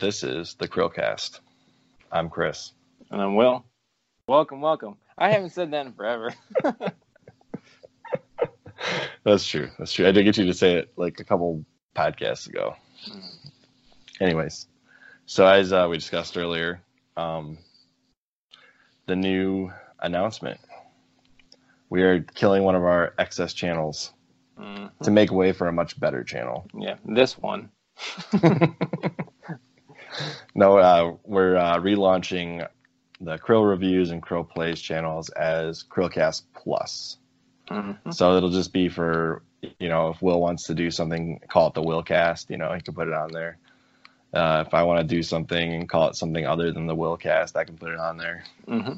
This is the Chrillcast. I'm Chris. And I'm Will. Welcome, welcome. I haven't said that in forever. That's true. That's true. I did get you to say it like a couple podcasts ago. Mm. Anyways, so as uh, we discussed earlier, um, the new announcement. We are killing one of our excess channels mm-hmm. to make way for a much better channel. Yeah, this one. no, uh, we're uh, relaunching the Chrill Reviews and Chrill Plays channels as Chrillcast Plus. Mm-hmm. So it'll just be for you know if Will wants to do something, call it the Willcast. You know, he can put it on there. Uh, if I want to do something and call it something other than the Willcast, I can put it on there. Mm-hmm.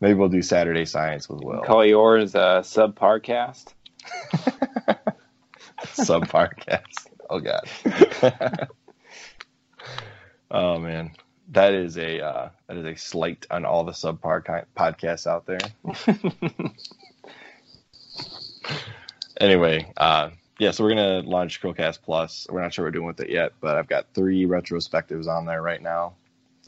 Maybe we'll do Saturday Science with Will. Call yours uh, subpar cast. subpar cast. Oh god. oh man, that is a uh, that is a slight on all the subpar podcasts out there. anyway, uh, yeah, so we're gonna launch Chrillcast Plus. We're not sure what we're doing with it yet, but I've got three retrospectives on there right now.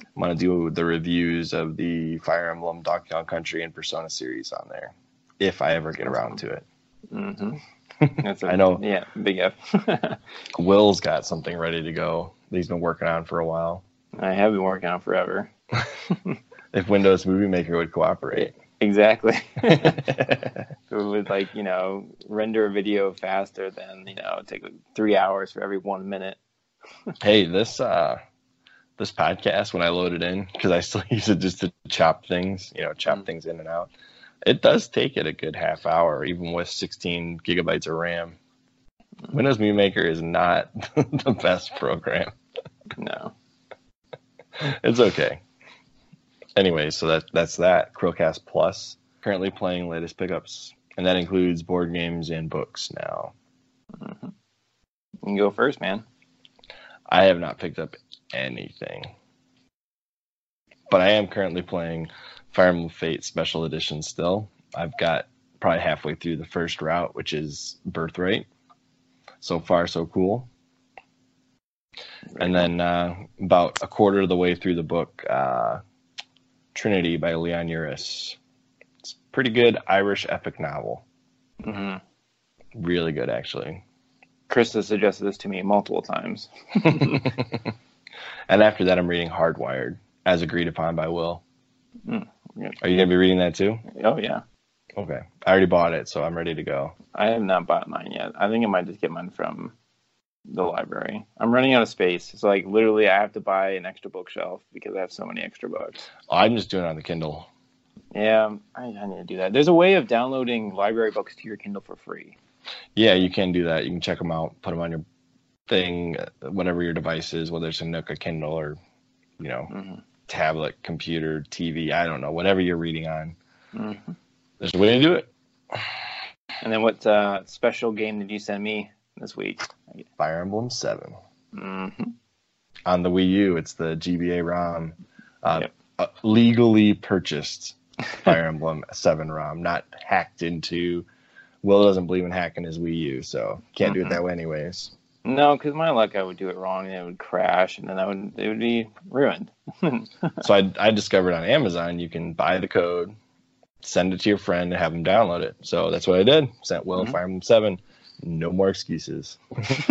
I'm gonna do the reviews of the Fire Emblem, Donkey Kong Country, and Persona series on there, if I ever get around to it. Mm-hmm. That's a, I know. Yeah, big F. Will's got something ready to go. He's been working on for a while. I have been working on forever. if Windows Movie Maker would cooperate. Exactly. it would like you know render a video faster than you know take like three hours for every one minute. hey, this uh this podcast when I load it in because I still use it just to chop things, you know, chop mm. things in and out. It does take it a good half hour, even with 16 gigabytes of RAM. Windows Movie Maker is not the best program. No, it's okay. Anyway, so that that's that Chrillcast Plus. Currently playing latest pickups, and that includes board games and books now. Mm-hmm. You can go first, man. I have not picked up anything. But I am currently playing Fire Emblem Fate Special Edition still. I've got probably halfway through the first route, which is Birthright. So far, so cool. And then uh, about a quarter of the way through the book, uh, Trinity by Leon Uris. It's pretty good Irish epic novel. Mm-hmm. Really good, actually. Chris has suggested this to me multiple times. And after that, I'm reading Hardwired, as agreed upon by Will. Mm, yeah. Are you going to be reading that too? Oh, yeah. Okay. I already bought it, so I'm ready to go. I have not bought mine yet. I think I might just get mine from the library. I'm running out of space. It's like literally I have to buy an extra bookshelf because I have so many extra books. I'm just doing it on the Kindle. Yeah, I, I need to do that. There's a way of downloading library books to your Kindle for free. Yeah, you can do that. You can check them out, put them on your thing, whatever your device is, whether it's a Nook, a Kindle, or you know, mm-hmm. tablet, computer, TV. I don't know, whatever you're reading on. Mm-hmm. There's a way to do it. And then, what uh, special game did you send me this week? Fire Emblem 7 mm-hmm. On the Wii U, it's the GBA ROM, uh, yep. uh, legally purchased Fire Emblem 7 ROM, not hacked into. Will doesn't believe in hacking his Wii U, so can't do it mm-hmm. that way, anyways. No, because my luck, I would do it wrong and it would crash, and then I would it would be ruined. so I I discovered on Amazon you can buy the code, send it to your friend, and have them download it. So that's what I did. Sent Will mm-hmm. Fire Emblem Seven. No more excuses.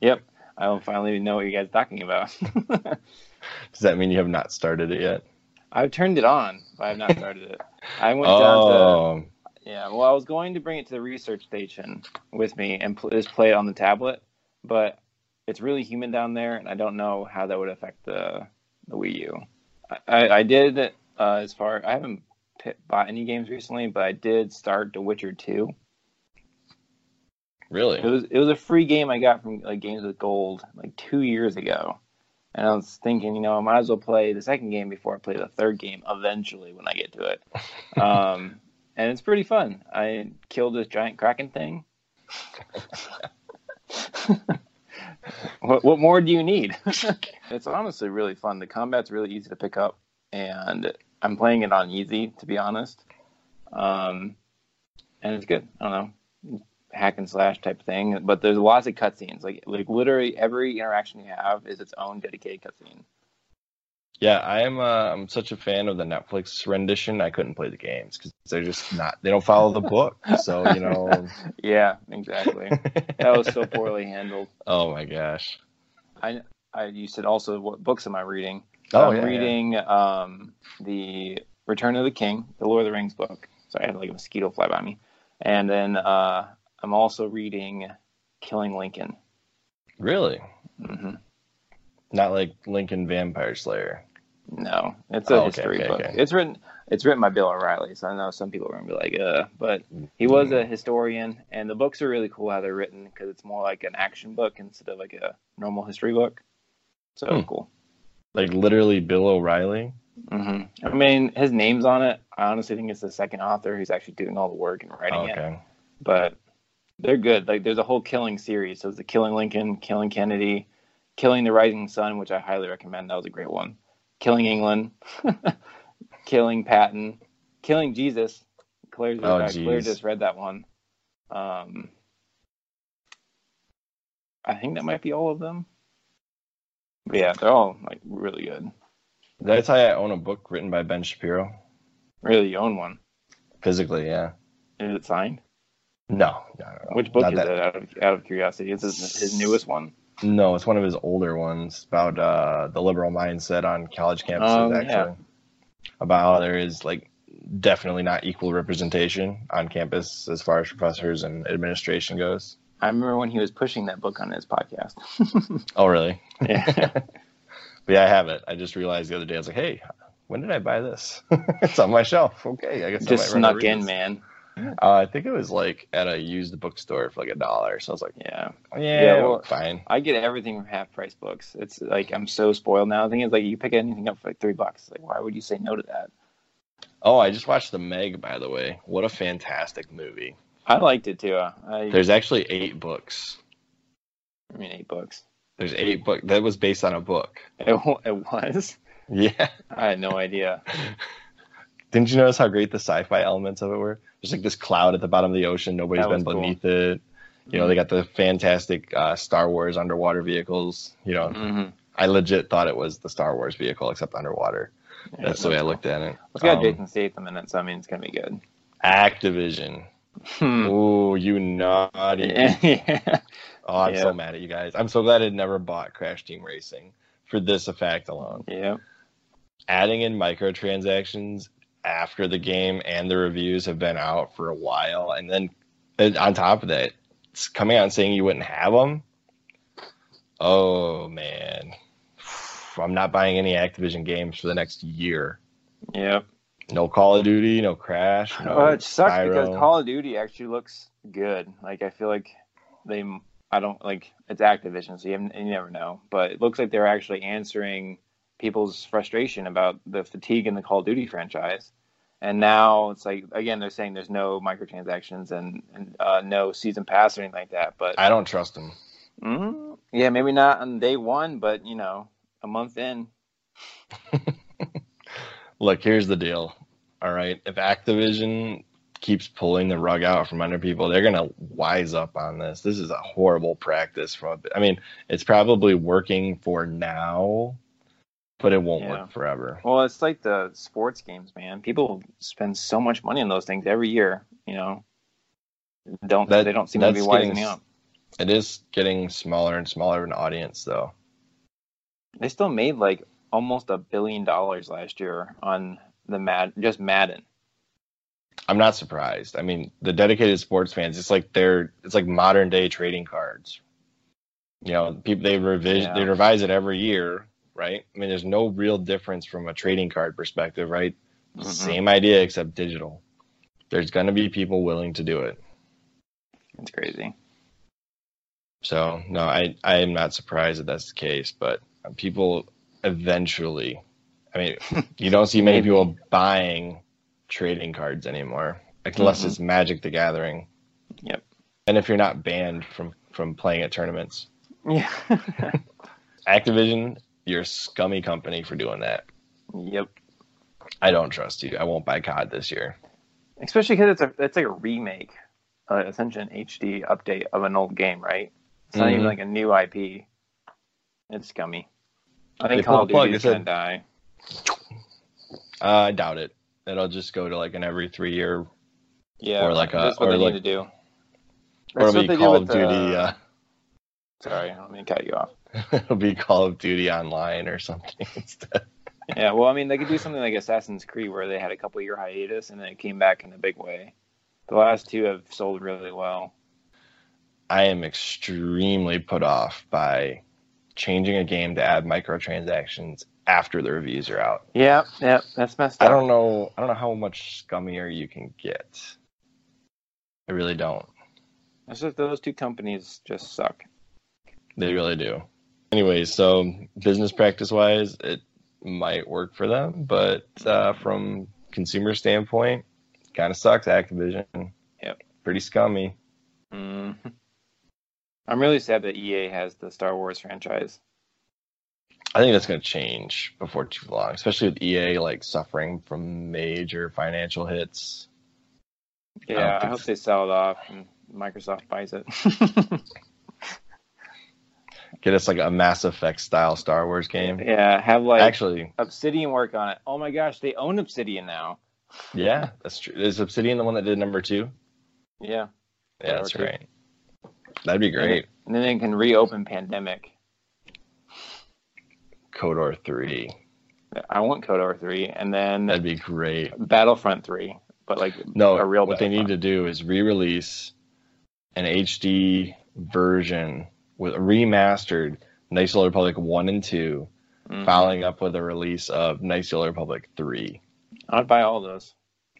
yep, I will finally know what you guys are talking about. Does that mean you have not started it yet? I've turned it on, but I have not started it. I went oh. down to oh. yeah. Well, I was going to bring it to the research station with me and pl- just play it on the tablet but it's really humid down there, and I don't know how that would affect the the Wii U. I, I did uh, as far I haven't bought any games recently, but I did start The Witcher Two. Really? It was it was a free game I got from like Games with Gold like two years ago, and I was thinking, you know, I might as well play the second game before I play the third game eventually when I get to it. um, and it's pretty fun. I killed this giant kraken thing. what, what more do you need? it's honestly really fun. The combat's really easy to pick up, and I'm playing it on easy, to be honest. Um, and it's good. I don't know. hack and slash type thing, but there's lots of cutscenes. Like like literally every interaction you have is its own dedicated cutscene. Yeah, I am. Uh, I'm such a fan of the Netflix rendition. I couldn't play the games because they're just not. They don't follow the book. So you know. yeah, exactly. that was so poorly handled. Oh my gosh. I I you said also what books am I reading? Oh, I'm yeah, reading yeah. Um, the Return of the King, the Lord of the Rings book. Sorry, I had like a mosquito fly by me. And then uh, I'm also reading Killing Lincoln. Really? Mm-hmm. Not like Lincoln Vampire Slayer. No, it's a oh, okay, history okay, book. Okay. It's written. It's written by Bill O'Reilly, so I know some people are gonna be like, "Uh," but he was a historian, and the books are really cool how they're written because it's more like an action book instead of like a normal history book. So hmm. cool. Like literally Bill O'Reilly. Mm-hmm. I mean, his name's on it. I honestly think it's the second author who's actually doing all the work and writing oh, okay. it. But they're good. Like there's a whole killing series. So it's the Killing Lincoln, Killing Kennedy, Killing the Rising Sun, which I highly recommend. That was a great one. Killing England, Killing Patton, Killing Jesus. Claire just, oh, Claire just read that one. Um, I think that might be all of them. But yeah, they're all like really good. Did I tell you I own a book written by Ben Shapiro? Really, you own one? Physically, yeah. Is it signed? No, no, no Which book is that... it? Out of, out of curiosity, is this his newest one? No, it's one of his older ones about uh, the liberal mindset on college campuses. Um, actually, yeah. about how there is like definitely not equal representation on campus as far as professors and administration goes. I remember when he was pushing that book on his podcast. oh, really? Yeah. but yeah, I have it. I just realized the other day, I was like, hey, when did I buy this? it's on my shelf. Okay, I guess just I snuck in, this. man. Uh, I think it was like at a used bookstore for like a dollar. So I was like, yeah, yeah, yeah well, fine. I get everything from half price books. It's like I'm so spoiled now. The thing is, like, you pick anything up for like three bucks. Like, why would you say no to that? Oh, I just watched The Meg, by the way. What a fantastic movie. I liked it too. I, There's actually eight books. I mean, eight books. There's eight book that was based on a book. It, it was. Yeah. I had no idea. Didn't you notice how great the sci-fi elements of it were? There's like this cloud at the bottom of the ocean. Nobody's been beneath cool. it. You know, mm-hmm. they got the fantastic uh, Star Wars underwater vehicles. You know, mm-hmm. I legit thought it was the Star Wars vehicle except underwater. Yeah, that's the way cool. I looked at it. It's got um, Jason Statham in it, so I mean, it's gonna be good. Activision. Hmm. Ooh, you naughty. yeah. Oh, I'm so mad at you guys. I'm so glad I never bought Crash Team Racing for this effect alone. Yeah. Adding in microtransactions after the game and the reviews have been out for a while, and then on top of that, it's coming out and saying you wouldn't have them. Oh man, I'm not buying any Activision games for the next year. Yep. No Call of Duty, no Crash. No well, it sucks Spyro. because Call of Duty actually looks good. Like I feel like they, I don't like it's Activision, so you, you never know. But it looks like they're actually answering people's frustration about the fatigue in the Call of Duty franchise. And now it's like again they're saying there's no microtransactions and, and uh, no season pass or anything like that. But I don't trust them. Mm-hmm. Yeah, maybe not on day one, but you know, a month in. Look, here's the deal. All right, if Activision keeps pulling the rug out from under people, they're gonna wise up on this. This is a horrible practice. From I mean, it's probably working for now, but it won't yeah. work forever. Well, it's like the sports games, man. People spend so much money on those things every year. You know, don't that, they don't seem to be wising up. It is getting smaller and smaller of an audience, though. They still made like almost a billion dollars last year on the Mad just Madden. I'm not surprised. I mean, the dedicated sports fans, it's like they're it's like modern day trading cards. You know, people they revise yeah. they revise it every year, right? I mean, there's no real difference from a trading card perspective, right? Mm-hmm. Same idea except digital. There's going to be people willing to do it. It's crazy. So no, I I am not surprised that that's the case, but people eventually. I mean, you don't see many people buying trading cards anymore, unless mm-hmm. it's Magic the Gathering. Yep. And if you're not banned from from playing at tournaments. Yeah. Activision, you're a scummy company for doing that. Yep. I don't trust you. I won't buy COD this year. Especially because it's a it's like a remake. uh, essentially an HD update of an old game, right? It's not Mhm. even like a new IP. It's scummy. I think They Call of Duty's gonna die. Uh, I doubt it. It'll just go to like an every three year, Yeah, Or like a- that's what or they like- need to do. or it'll be Call of Duty. uh, Uh, Sorry, let to cut you off. it'll be Call of Duty Online or something instead. Yeah, well, I mean, they could do something like Assassin's Creed, where they had a couple year hiatus and then it came back in a big way. The last two have sold really well. I am extremely put off by changing a game to add microtransactions after the reviews are out. Yeah, yeah, that's messed up. I don't know. I don't know how much scummier you can get. I really don't. It's just those two companies just suck. They really do. Anyways, so business practice wise, it might work for them, but uh, from consumer standpoint, kind of sucks. Activision. Yep. Pretty scummy. Mm. I'm really sad that EA has the Star Wars franchise. I think that's going to change before too long, especially with EA like suffering from major financial hits. Yeah, don't I, um, hope they sell it off and Microsoft buys it. Get us like a Mass Effect style Star Wars game. yeah, have like Actually, Obsidian work on it. Oh my gosh, they own Obsidian now. yeah, that's true. Is Obsidian the one that did number two? Yeah, Yeah, that's right. That'd be great. and then they can reopen Pandemic. KOTOR three. I want KOTOR three, and then That'd be great. Battlefront three, but like No, a real what they need to do is re-release an HD version with remastered Knights of the Republic one and 2 Mhm. following up with a release of Knights of the Republic three. I'd buy all those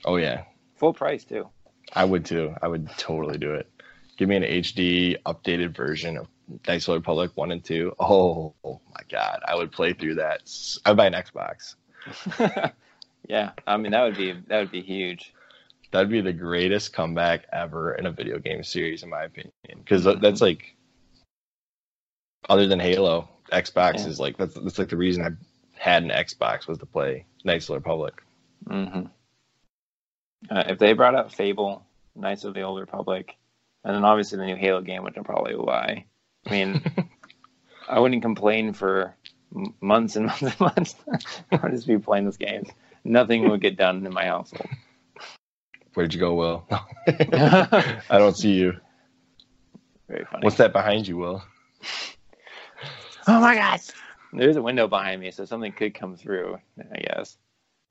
Oh yeah, full price too. I would too. I would totally do it. Give me an HD updated version of Knights of the Republic one and two. Oh, my god, I would play through that. I would buy an Xbox. yeah, I mean that would be that would be huge. That'd be the greatest comeback ever in a video game series, in my opinion. Because Mhm. that's like, other than Halo, Xbox Yeah. is like that's that's like the reason I had an Xbox was to play Knights of the Republic. hmm Uh, if they brought out Fable, Knights of the Old Republic, and then obviously the new Halo game, which I'm probably will buy. I mean, I wouldn't complain for months and months and months. I'd just be playing this game. Nothing would get done in my household. Where'd you go, Will? I don't see you. Very funny. What's that behind you, Will? Oh my god! There's a window behind me, so something could come through. I guess.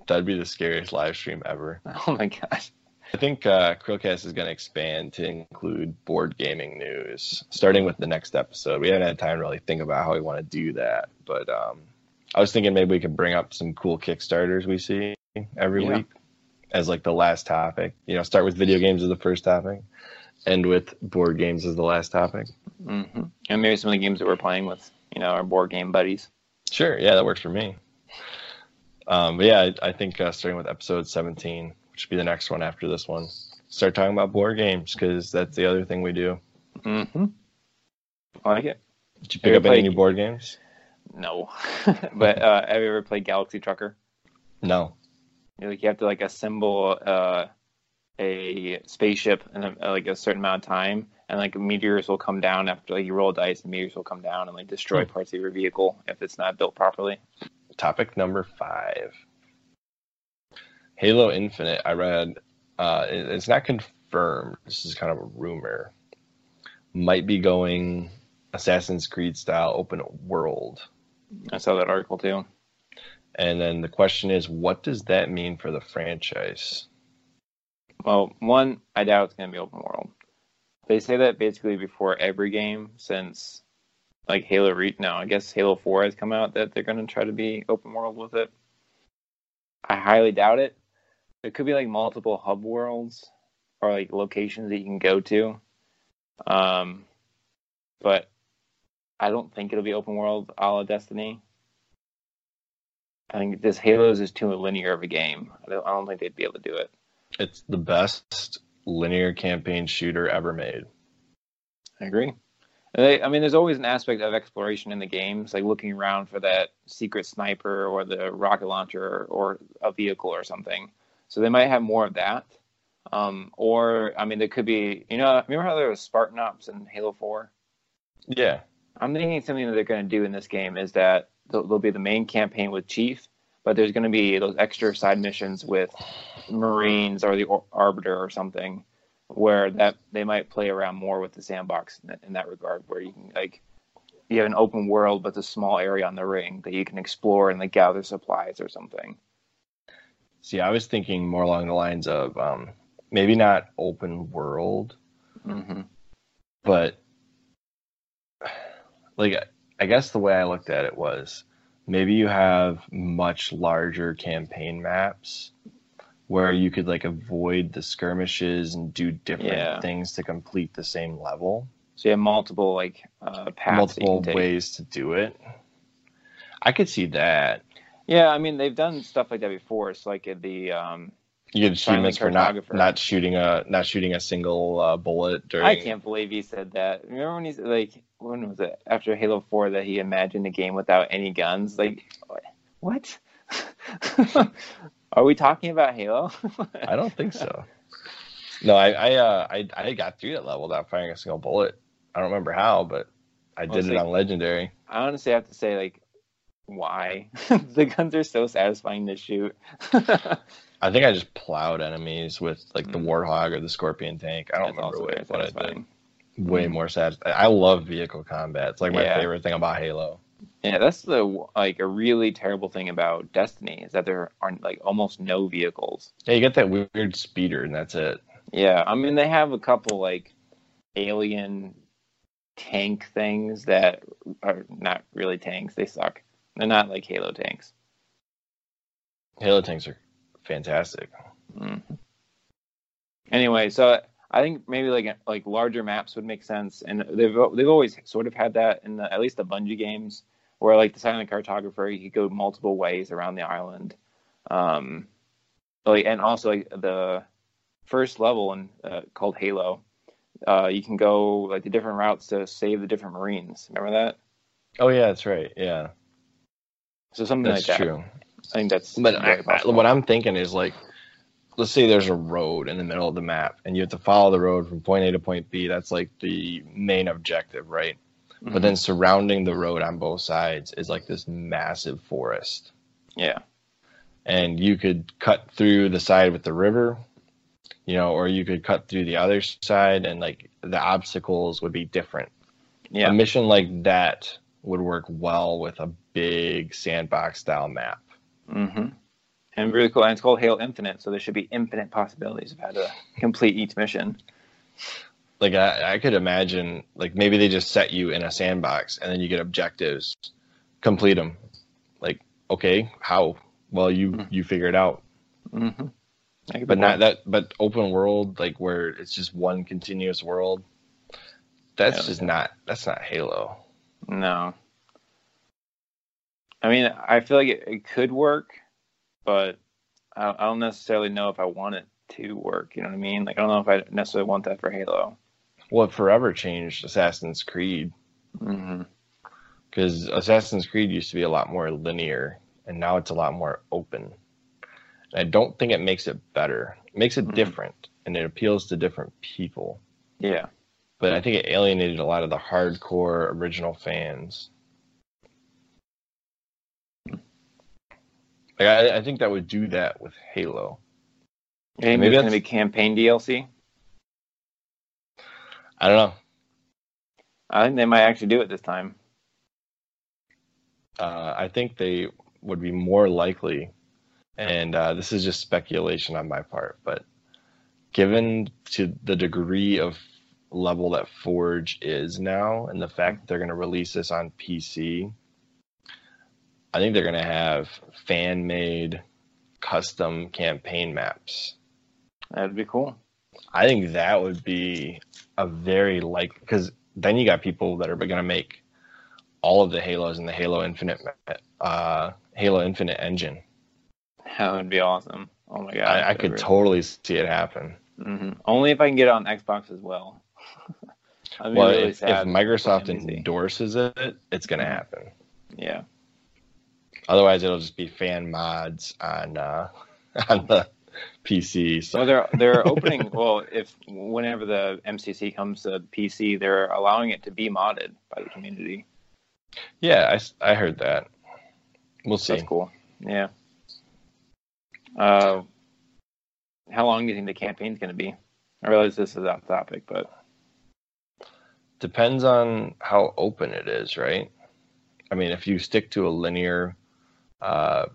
That'd be the scariest live stream ever. Oh my gosh. I think uh, Chrillcast is going to expand to include board gaming news, starting with the next episode. We haven't had time to really think about how we want to do that, but um, I was thinking maybe we could bring up some cool Kickstarters we see every Yeah. week as like the last topic. You know, start with video games as the first topic, end with board games as the last topic. hmm And maybe some of the games that we're playing with, you know, our board game buddies. Sure, yeah, that works for me. Um, but yeah, I, I think uh, starting with episode 17, which should be the next one after this one, start talking about board games because that's the other thing we do. Mm-hmm. I like it. Did you pick Have up you any played- new board games? No, but uh, have you ever played Galaxy Trucker? No. You, like you have to like assemble uh, a spaceship in a, like a certain amount of time, and like meteors will come down after like you roll dice, and meteors will come down and like destroy Hmm. parts of your vehicle if it's not built properly. Topic number five. Halo Infinite. I read. Uh, it- it's not confirmed. This is kind of a rumor. Might be going Assassin's Creed style open world. I saw that article too. And then the question is, what does that mean for the franchise? Well, one, I doubt it's going to be open world. They say that basically before every game since like Halo Re no, I guess Halo 4 has come out that they're going to try to be open world with it. I highly doubt it. There could be like multiple hub worlds or like locations that you can go to. Um, but I don't think it'll be open world a la Destiny. I think this Halos is too linear of a game. I don't, I don't think they'd be able to do it. It's the best linear campaign shooter ever made. I agree. They, I mean, there's always an aspect of exploration in the games, like looking around for that secret sniper or the rocket launcher or, or a vehicle or something. So they might have more of that. Um, or I mean, there could be. You know, remember how there was Spartan Ops in Halo Four? Yeah. I'm thinking something that they're going to do in this game is that there'll be the main campaign with Chief, but there's going to be those extra side missions with Marines or the Arbiter or something, where that they might play around more with the sandbox in that, in that regard, where you can like you have an open world but it's a small area on the ring that you can explore and like gather supplies or something. See, I was thinking more along the lines of um, maybe not open world, mm-hmm. but like I guess the way I looked at it was maybe you have much larger campaign maps where you could like avoid the skirmishes and do different yeah. things to complete the same level. So you have multiple like uh, paths, multiple ways to do it. I could see that. Yeah, I mean they've done stuff like that before. It's like the um, you get achievements for not not shooting a not shooting a single uh, bullet during. I can't believe he said that. Remember when he's like, when was it after Halo Four that he imagined a game without any guns? Like, what? Are we talking about Halo? I don't think so. No, I I, uh, I I got through that level without firing a single bullet. I don't remember how, but I did it on legendary. I honestly have to say, like, why? the guns are so satisfying to shoot. I think I just plowed enemies with like the mm. Warthog or the Scorpion tank. I don't That's remember what, what I did. Way mm. more satisfying. I love vehicle combat. It's like my yeah. favorite thing about Halo. Yeah, that's the like a really terrible thing about Destiny is that there aren't like almost no vehicles. Yeah, you get that weird speeder and that's it. Yeah, I mean they have a couple like alien tank things that are not really tanks. They suck. They're not like Halo tanks. Halo tanks are fantastic. Mm-hmm. Anyway, so I think maybe like like larger maps would make sense, and they've they've always sort of had that in the, at least the Bungie games, where like the silent cartographer, you could go multiple ways around the island, um, like and also like the first level in uh, called Halo, uh, you can go like the different routes to save the different Marines. Remember that? Oh yeah, that's right. Yeah. So something that's like that. That's true. I think that's. But I, I, what I'm thinking is like, let's say there's a road in the middle of the map, and you have to follow the road from point A to point B. That's like the main objective, right? Mm-hmm. But then surrounding the road on both sides is like this massive forest. Yeah. And you could cut through the side with the river, you know, or you could cut through the other side, and like the obstacles would be different. Yeah. A mission like that would work well with a big sandbox style map. Mm-hmm. And really cool. And it's called Halo Infinite, so there should be infinite possibilities of how to complete each mission. Like I, I could imagine, like maybe they just set you in a sandbox, and then you get objectives, complete them. Like, okay, how? Well, you mm-hmm. you figure it out. Mm-hmm. But not that. But open world, like where it's just one continuous world. That's just not. That's not Halo. No. I mean, I feel like it, it could work, but I, I, don't necessarily know if I want it to work. You know what I mean? Like, I don't know if I necessarily want that for Halo. Well, it forever changed Assassin's Creed. Because mm-hmm. Assassin's Creed used to be a lot more linear, and now it's a lot more open. And I don't think it makes it better. It makes it mm-hmm. different, and it appeals to different people. Yeah. But I think it alienated a lot of the hardcore original fans. Like I, I think that would do that with Halo. Maybe, Maybe it's going to be campaign DLC. I don't know. I think they might actually do it this time. Uh, I think they would be more likely, and uh, this is just speculation on my part, but given to the degree of level that Forge is now, and the fact that they're going to release this on PC, I think they're going to have fan made custom campaign maps. That'd be cool. I think that would be a very like because then you got people that are going to make all of the Halos in the Halo Infinite uh, Halo Infinite engine. That would be awesome. Oh my god! I, I could really... totally see it happen. Mm-hmm. Only if I can get it on Xbox as well. well, really if, if Microsoft endorses it, it's going to mm-hmm. happen. Yeah. Otherwise, it'll just be fan mods on uh, on the PC. So well, they're they're opening. well, if whenever the MCC comes to PC, they're allowing it to be modded by the community. Yeah, I, I heard that. We'll see. That's cool. Yeah. Uh, how long do you think the campaign's going to be? I realize this is off topic, but depends on how open it is, right? I mean, if you stick to a linear, uh,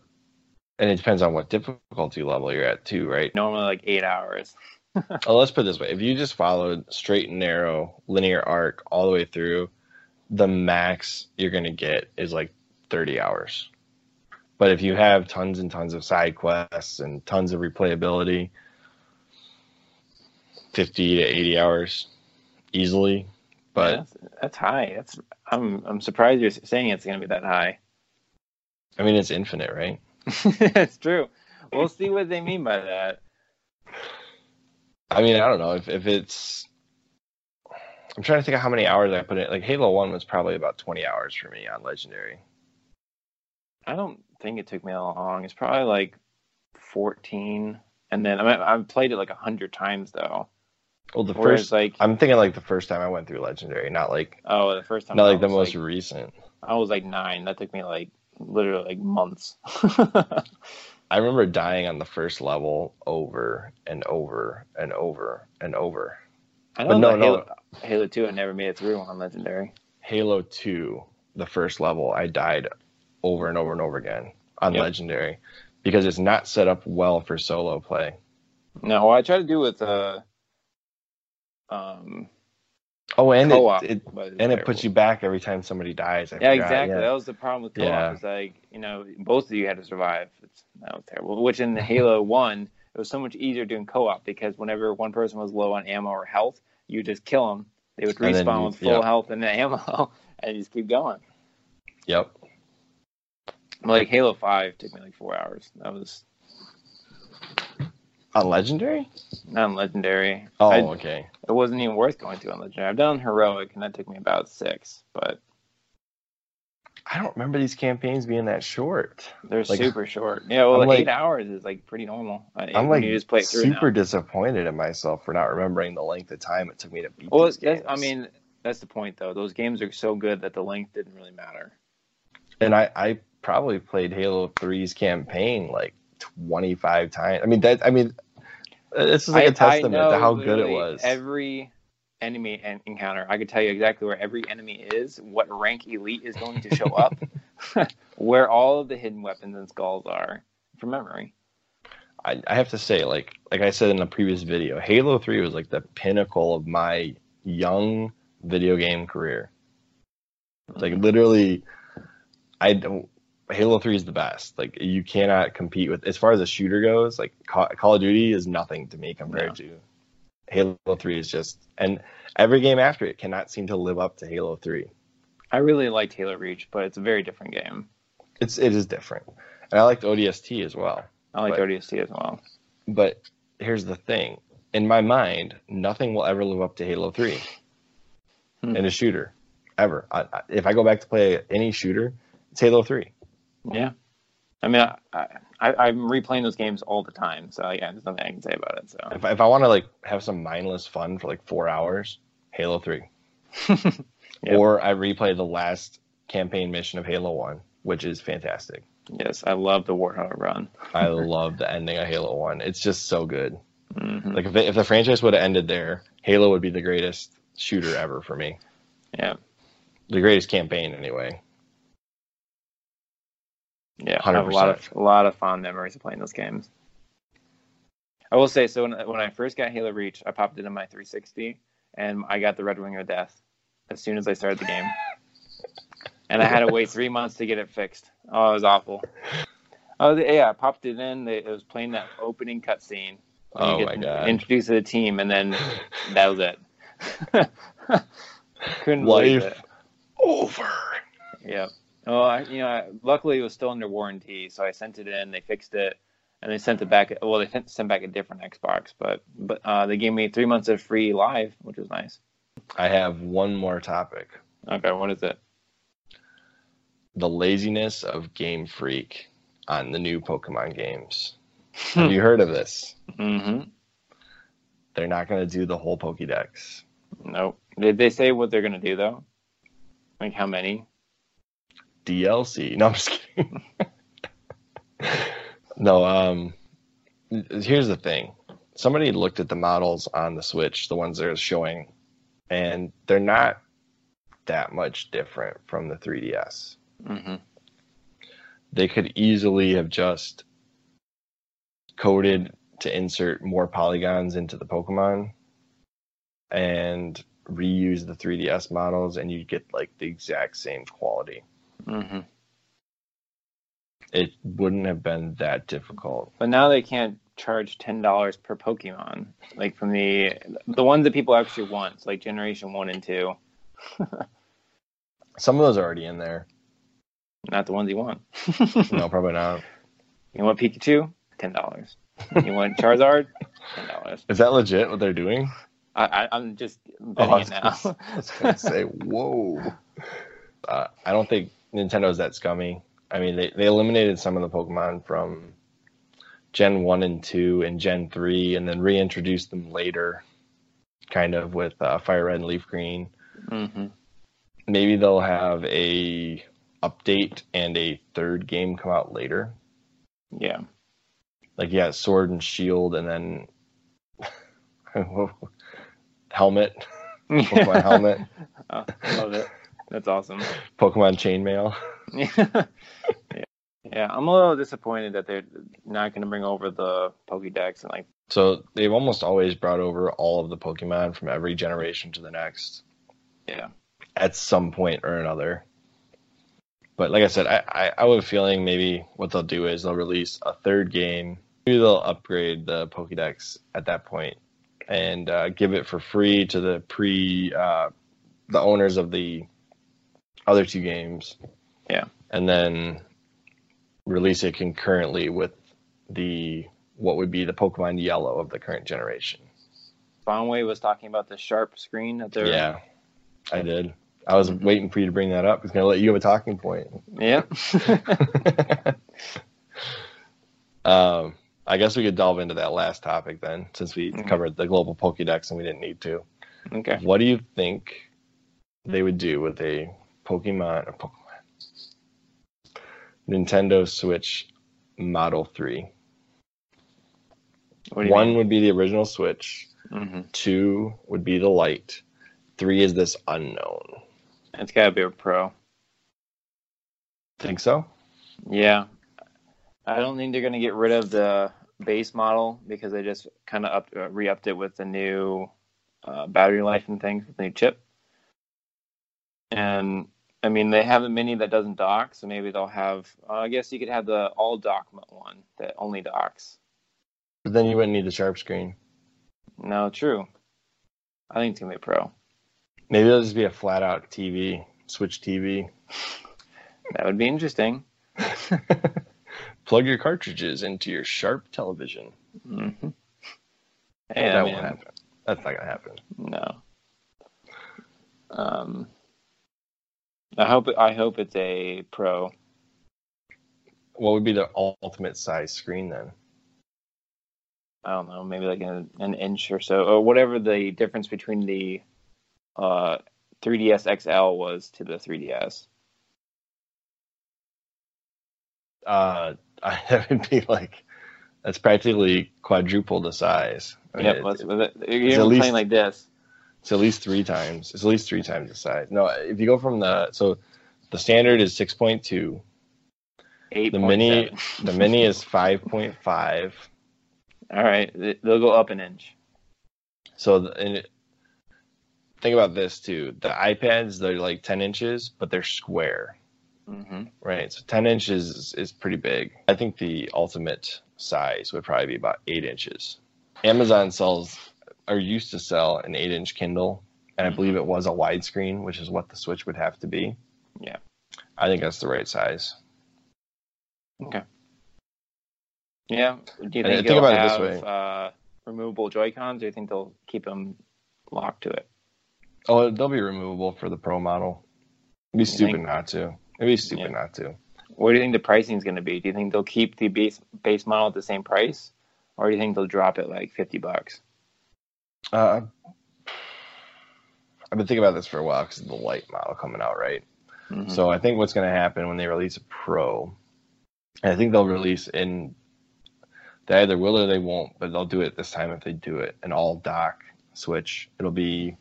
and it depends on what difficulty level you're at too, right? Normally, like eight hours. let's put it this way: if you just followed straight and narrow linear arc all the way through, the max you're gonna get is like 30 hours. But if you have tons and tons of side quests and tons of replayability, 50 to 80 hours easily. But yeah, that's, that's, high. That's I'm I'm surprised you're saying it's going to be that high. I mean, it's infinite, right? it's true. We'll see what they mean by that. I mean, I don't know if if it's. I'm trying to think of how many hours I put in. Like Halo One was probably about 20 hours for me on Legendary. I don't think it took me that long. It's probably like 14, and then I mean, I've played it like a hundred times though. Well, the Whereas, first like I'm thinking like the first time I went through Legendary, not like oh the first time. Not like the most like, recent. I was like nine. That took me like literally like months. I remember dying on the first level over and over and over and over. I know but no, Halo, no. Halo Two, I never made it through on Legendary. Halo Two, the first level, I died over and over and over again on yep. Legendary because it's not set up well for solo play. No, what I try to do with uh, um, oh, and co-op, it, it and it puts you back every time somebody dies. I yeah, forgot. exactly. Yeah. That was the problem with co-op. Yeah. It's like you know, both of you had to survive. It's, that was terrible. Which in the Halo One, it was so much easier doing co-op because whenever one person was low on ammo or health, you just kill them. They would respawn with full yep. health and ammo, and you just keep going. Yep. Like Halo Five took me like four hours. That was on Legendary? Not on Legendary. Oh, I, okay. It wasn't even worth going to on Legendary. I've done Heroic, and that took me about six, but. I don't remember these campaigns being that short. They're like, super short. Yeah, well, like, eight hours is like pretty normal. I'm like just play super disappointed in myself for not remembering the length of time it took me to beat well. I mean, that's the point though. Those games are so good that the length didn't really matter. And I, I probably played Halo 3's campaign like 25 times. I mean that I mean uh, this is like I, a testament to how good it was. Every enemy encounter, I could tell you exactly where every enemy is, what rank elite is going to show up, where all of the hidden weapons and skulls are from memory. I, I have to say, like like I said in the previous video, Halo 3 was like the pinnacle of my young video game career. Like literally I don't Halo 3 is the best. Like you cannot compete with as far as a shooter goes, like Call of Duty is nothing to me compared to Halo 3 is just and every game after it cannot seem to live up to Halo 3. I really liked Halo Reach, but it's a very different game. It's it is different. And I liked ODST as well. I like ODST as well. But here's the thing. In my mind, nothing will ever live up to Halo 3 hmm. in a shooter ever. I, I, if I go back to play any shooter, it's Halo 3. Yeah. I mean, I, I, am replaying those games all the time, so yeah, there's nothing I can say about it. So if, if I want to like have some mindless fun for like four hours, Halo Three, yep. or I replay the last campaign mission of Halo One, which is fantastic. Yes, I love the Warthog run. I love the ending of Halo One. It's just so good. Mm-hmm. Like if if the franchise would have ended there, Halo would be the greatest shooter ever for me. Yeah, the greatest campaign anyway. Yeah, 100%. I have a lot of a lot of fond memories of playing those games. I will say, so when, when I first got Halo Reach, I popped it in my 360, and I got the Red Ring of Death as soon as I started the game, and I had to wait three months to get it fixed. Oh, it was awful. Oh yeah, I popped it in. It was playing that opening cutscene. Oh my god! Introduced to the team, and then that was it. Couldn't Life believe it. Over. Yep. Oh, I, you know, luckily it was still under warranty, so I sent it in. They fixed it, and they sent it back. Well, they sent back a different Xbox, but but uh, they gave me three months of free live, which was nice. I have one more topic. Okay, what is it? The laziness of Game Freak on the new Pokemon games. Have you heard of this? Mm-hmm. They're not going to do the whole Pokédex. Nope. Did they say what they're going to do though? Like how many? DLC. No, I'm just kidding. no, um, here's the thing. Somebody looked at the models on the Switch, the ones they're showing, and they're not that much different from the 3DS. Mm-hmm. They could easily have just coded to insert more polygons into the Pokemon and reuse the 3DS models, and you'd get like the exact same quality. Mm-hmm. It wouldn't have been that difficult. But now they can't charge ten dollars per Pokemon, like from the the ones that people actually want, like Generation One and Two. Some of those are already in there. Not the ones you want. no, probably not. You want Pikachu? Ten dollars. You want Charizard? Ten dollars. Is that legit? What they're doing? I, am just betting oh, it now. I was gonna say, whoa. Uh, I don't think Nintendo's that scummy. I mean, they, they eliminated some of the Pokemon from Gen 1 and 2 and Gen 3 and then reintroduced them later, kind of with uh, Fire Red and Leaf Green. Mm-hmm. Maybe they'll have a update and a third game come out later. Yeah. Like, yeah, Sword and Shield and then helmet. Pokemon helmet. oh, love it. That's awesome. Pokemon chainmail. yeah. yeah, I'm a little disappointed that they're not going to bring over the Pokédex and like. So they've almost always brought over all of the Pokemon from every generation to the next. Yeah. At some point or another. But like I said, I, I, I have a feeling maybe what they'll do is they'll release a third game. Maybe they'll upgrade the Pokédex at that point and uh, give it for free to the pre uh, the owners of the other two games. Yeah, and then release it concurrently with the what would be the Pokemon Yellow of the current generation. Bonway was talking about the sharp screen that they're. Yeah, I did. I was waiting for you to bring that up. Because I was going to let you have a talking point. Yeah. um, I guess we could delve into that last topic then, since we mm-hmm. covered the global Pokédex and we didn't need to. Okay. What do you think they would do with a Pokemon, or Pokemon Nintendo Switch Model 3? One mean? would be the original Switch. Mm-hmm. Two would be the light, Three is this unknown. It's got to be a Pro. Think so? Yeah. I don't think they're going to get rid of the base model because they just kind of up uh, re-upped it with the new uh, battery life and things with the new chip. And I mean, they have a mini that doesn't dock, so maybe they'll have. Uh, I guess you could have the all dock one that only docks. But then you wouldn't need the sharp screen. No, true. I think it's gonna be pro. Maybe it'll just be a flat out TV, switch TV. that would be interesting. plug your cartridges into your sharp television. Mm-hmm. Hey, that won't happen. That's not gonna happen. No. Um, I hope I hope it's a pro. What would be the ultimate size screen then? I don't know, maybe like an, an inch or so, or whatever the difference between the uh, 3ds XL was to the 3ds. Uh, that would be like that's practically quadruple the size. I mean, yep, it, it, you're least, playing like this. It's at least three times. It's at least three times the size. No, if you go from the so the standard is six point two. Eight. The mini the mini is five point five. All right, they'll go up an inch. So and it, think about this too. The iPads they're like ten inches, but they're square. Mm-hmm. Right. So 10 inches is, is pretty big. I think the ultimate size would probably be about eight inches. Amazon sells are used to sell an eight inch Kindle, and I believe mm-hmm. it was a widescreen, which is what the Switch would have to be. Yeah. I think that's the right size. Okay. Yeah. Do you think, think about have, it this way. Uh, removable Joy Cons, or do you think they'll keep them locked to it? Oh, they'll be removable for the Pro model. It'd be stupid think? not to. It'd be stupid yeah. not to. what do you think the pricing is going to be? Do you think they'll keep the base base model at the same price, or do you think they'll drop it like fifty bucks? Uh, I've been thinking about this for a while because of the light model coming out, right? Mm-hmm. So I think what's going to happen when they release a Pro, I think they'll release in. They either will or they won't, but they'll do it this time if they do it an all dock switch. It'll be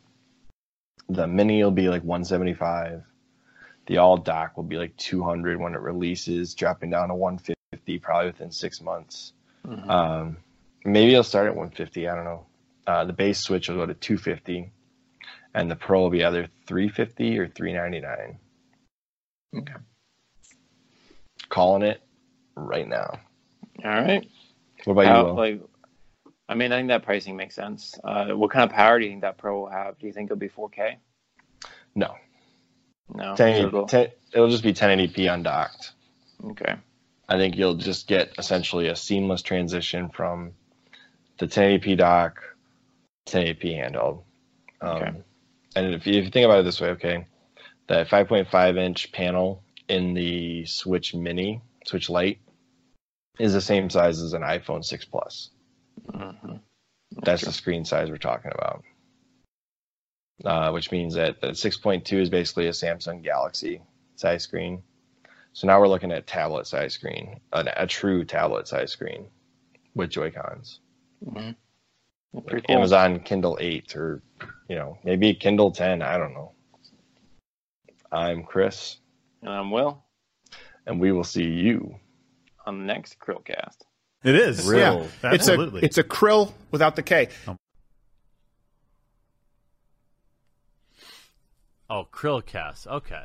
the mini will be like 175. The all dock will be like 200 when it releases, dropping down to 150 probably within six months. Mm-hmm. Um, maybe it'll start at 150. I don't know. Uh, the base switch will go to 250, and the Pro will be either 350 or 399. Okay. Calling it right now. All right. What about How, you? Will? Like, I mean, I think that pricing makes sense. Uh, what kind of power do you think that Pro will have? Do you think it'll be 4K? No. No. 1080, 10, it'll just be 1080p undocked. Okay. I think you'll just get essentially a seamless transition from the 1080p dock, 1080p handheld. Um, okay. And if you, if you think about it this way, okay, that 5.5 inch panel in the Switch Mini, Switch Lite, is the same size as an iPhone 6 Plus. Mm-hmm. That's the screen size we're talking about. Uh, which means that the 6.2 is basically a Samsung Galaxy size screen. So now we're looking at tablet size screen, a, a true tablet size screen with Joy Cons. Mm-hmm. Like cool. Amazon Kindle 8 or, you know, maybe Kindle 10. I don't know. I'm Chris. And I'm Will. And we will see you on the next Chrillcast. It is. Chrill. Yeah. Absolutely. It's a, it's a krill without the K. Oh. oh, Chrillcast. Okay.